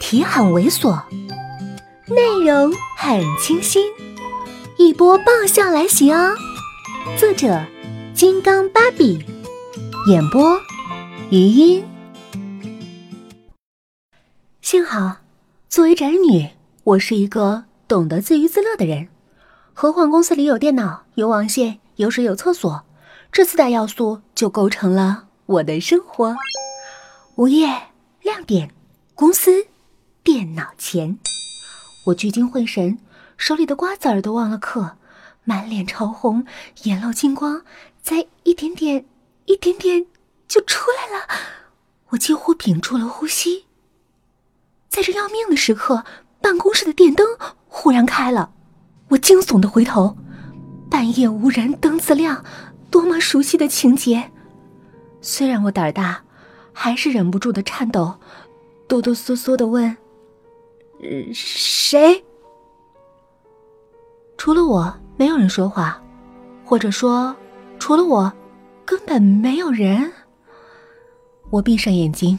题很猥琐，内容很清新，一波爆笑来袭哦！作者：金刚芭比，演播：余音。幸好，作为宅女，我是一个懂得自娱自乐的人。何况公司里有电脑、有网线、有水、有厕所，这四大要素就构成了我的生活。午夜亮点，公司。电脑前，我聚精会神，手里的瓜子儿都忘了嗑，满脸潮红，眼露金光，再一点点，一点点就出来了。我几乎屏住了呼吸。在这要命的时刻，办公室的电灯忽然开了，我惊悚的回头，半夜无人，灯自亮，多么熟悉的情节。虽然我胆儿大，还是忍不住的颤抖，哆哆嗦嗦的问。谁？除了我，没有人说话，或者说，除了我，根本没有人。我闭上眼睛，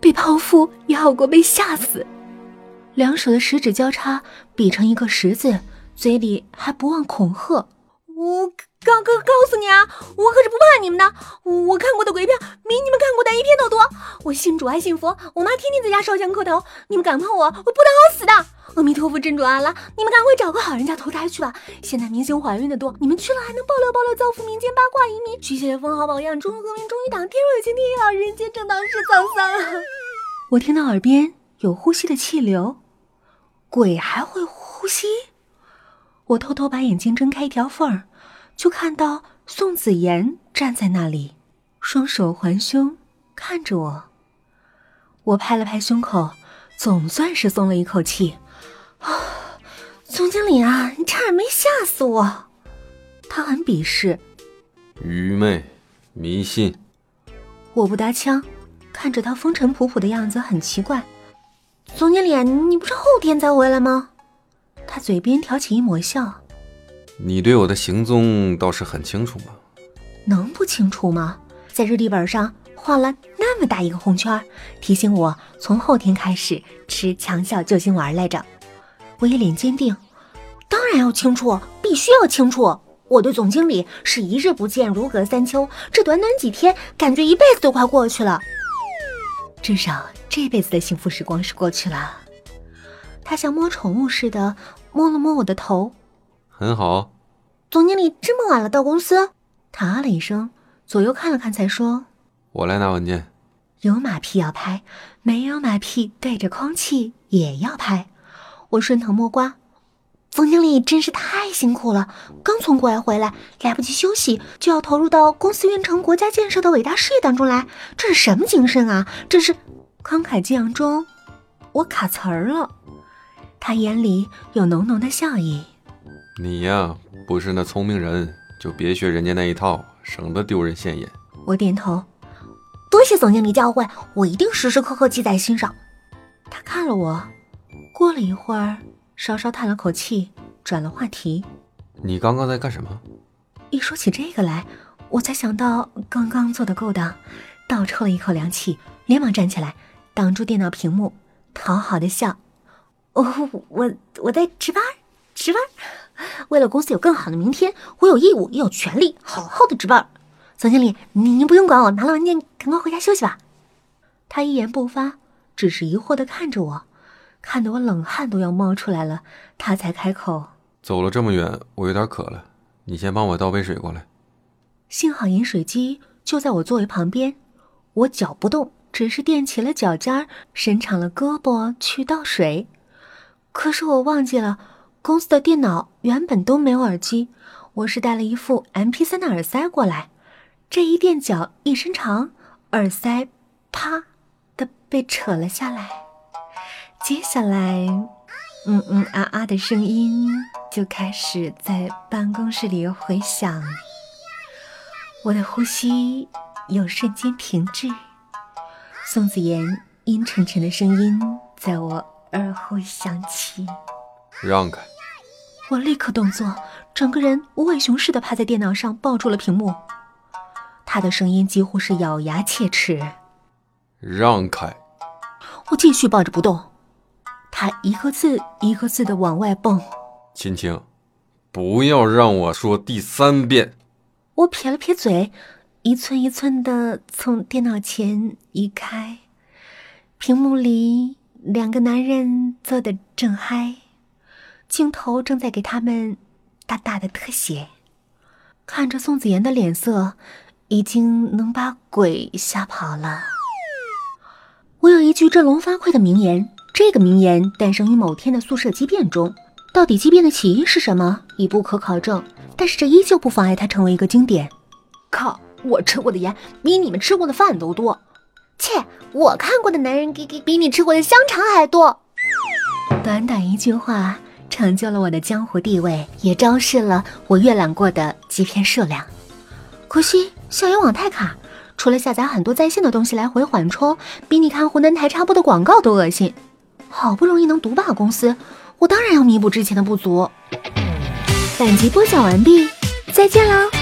被剖腹也好过被吓死。两手的食指交叉，比成一个十字，嘴里还不忘恐吓。我告告告诉你啊，我可是不怕你们的。我看过的鬼片比你们看过的一片都多。我信主还信佛，我妈天天在家烧香磕头。你们敢碰我，我不得好死的！阿弥陀佛，真主阿拉，你们赶快找个好人家投胎去吧。现在明星怀孕的多，你们去了还能爆料爆料，造福民间八卦移民，续写封号榜样，中国革命中一党，天若有情天亦老，人间正道是沧桑。我听到耳边有呼吸的气流，鬼还会呼吸？我偷偷把眼睛睁开一条缝儿，就看到宋子妍站在那里，双手环胸看着我。我拍了拍胸口，总算是松了一口气。啊，总经理啊，你差点没吓死我！他很鄙视，愚昧，迷信。我不搭腔，看着他风尘仆仆的样子很奇怪。总经理，你不是后天才回来吗？他嘴边挑起一抹笑，你对我的行踪倒是很清楚吗？能不清楚吗？在日历本上画了那么大一个红圈，提醒我从后天开始吃强效救心丸来着。我一脸坚定，当然要清楚，必须要清楚。我对总经理是一日不见如隔三秋，这短短几天，感觉一辈子都快过去了。至少这辈子的幸福时光是过去了。他像摸宠物似的。摸了摸我的头，很好。总经理这么晚了到公司？他啊了一声，左右看了看，才说：“我来拿文件。”有马屁要拍，没有马屁对着空气也要拍。我顺藤摸瓜，总经理真是太辛苦了，刚从国外回来，来不及休息，就要投入到公司运城国家建设的伟大事业当中来，这是什么精神啊？这是慷慨激昂中，我卡词儿了。他眼里有浓浓的笑意。你呀，不是那聪明人，就别学人家那一套，省得丢人现眼。我点头，多谢总经理教诲，我一定时时刻刻记在心上。他看了我，过了一会儿，稍稍叹了口气，转了话题。你刚刚在干什么？一说起这个来，我才想到刚刚做的勾当，倒抽了一口凉气，连忙站起来，挡住电脑屏幕，讨好的笑。哦我我在值班，值班。为了公司有更好的明天，我有义务也有权利好好的值班。总经理，您您不用管我，拿了文件赶快回家休息吧。他一言不发，只是疑惑的看着我，看得我冷汗都要冒出来了。他才开口：“走了这么远，我有点渴了，你先帮我倒杯水过来。”幸好饮水机就在我座位旁边，我脚不动，只是垫起了脚尖，伸长了胳膊去倒水。可是我忘记了，公司的电脑原本都没有耳机，我是带了一副 M P 三的耳塞过来。这一垫脚一伸长，耳塞啪的被扯了下来。接下来，嗯嗯啊啊的声音就开始在办公室里回响。我的呼吸有瞬间停滞。宋子妍阴沉沉的声音在我。耳后响起，让开！我立刻动作，整个人无尾熊似的趴在电脑上，抱住了屏幕。他的声音几乎是咬牙切齿：“让开！”我继续抱着不动。他一个字一个字的往外蹦。亲亲，不要让我说第三遍。我撇了撇嘴，一寸一寸的从电脑前移开。屏幕里两个男人坐得正嗨，镜头正在给他们大大的特写。看着宋子妍的脸色，已经能把鬼吓跑了。我有一句振聋发聩的名言，这个名言诞生于某天的宿舍激辩中。到底激辩的起因是什么，已不可考证，但是这依旧不妨碍它成为一个经典。靠，我吃过的盐比你们吃过的饭都多。切，我看过的男人给给比你吃过的香肠还多。短短一句话。成就了我的江湖地位，也昭示了我阅览过的极片数量。可惜校园网太卡，除了下载很多在线的东西来回缓冲，比你看湖南台插播的广告都恶心。好不容易能独霸公司，我当然要弥补之前的不足。本集播讲完毕，再见喽。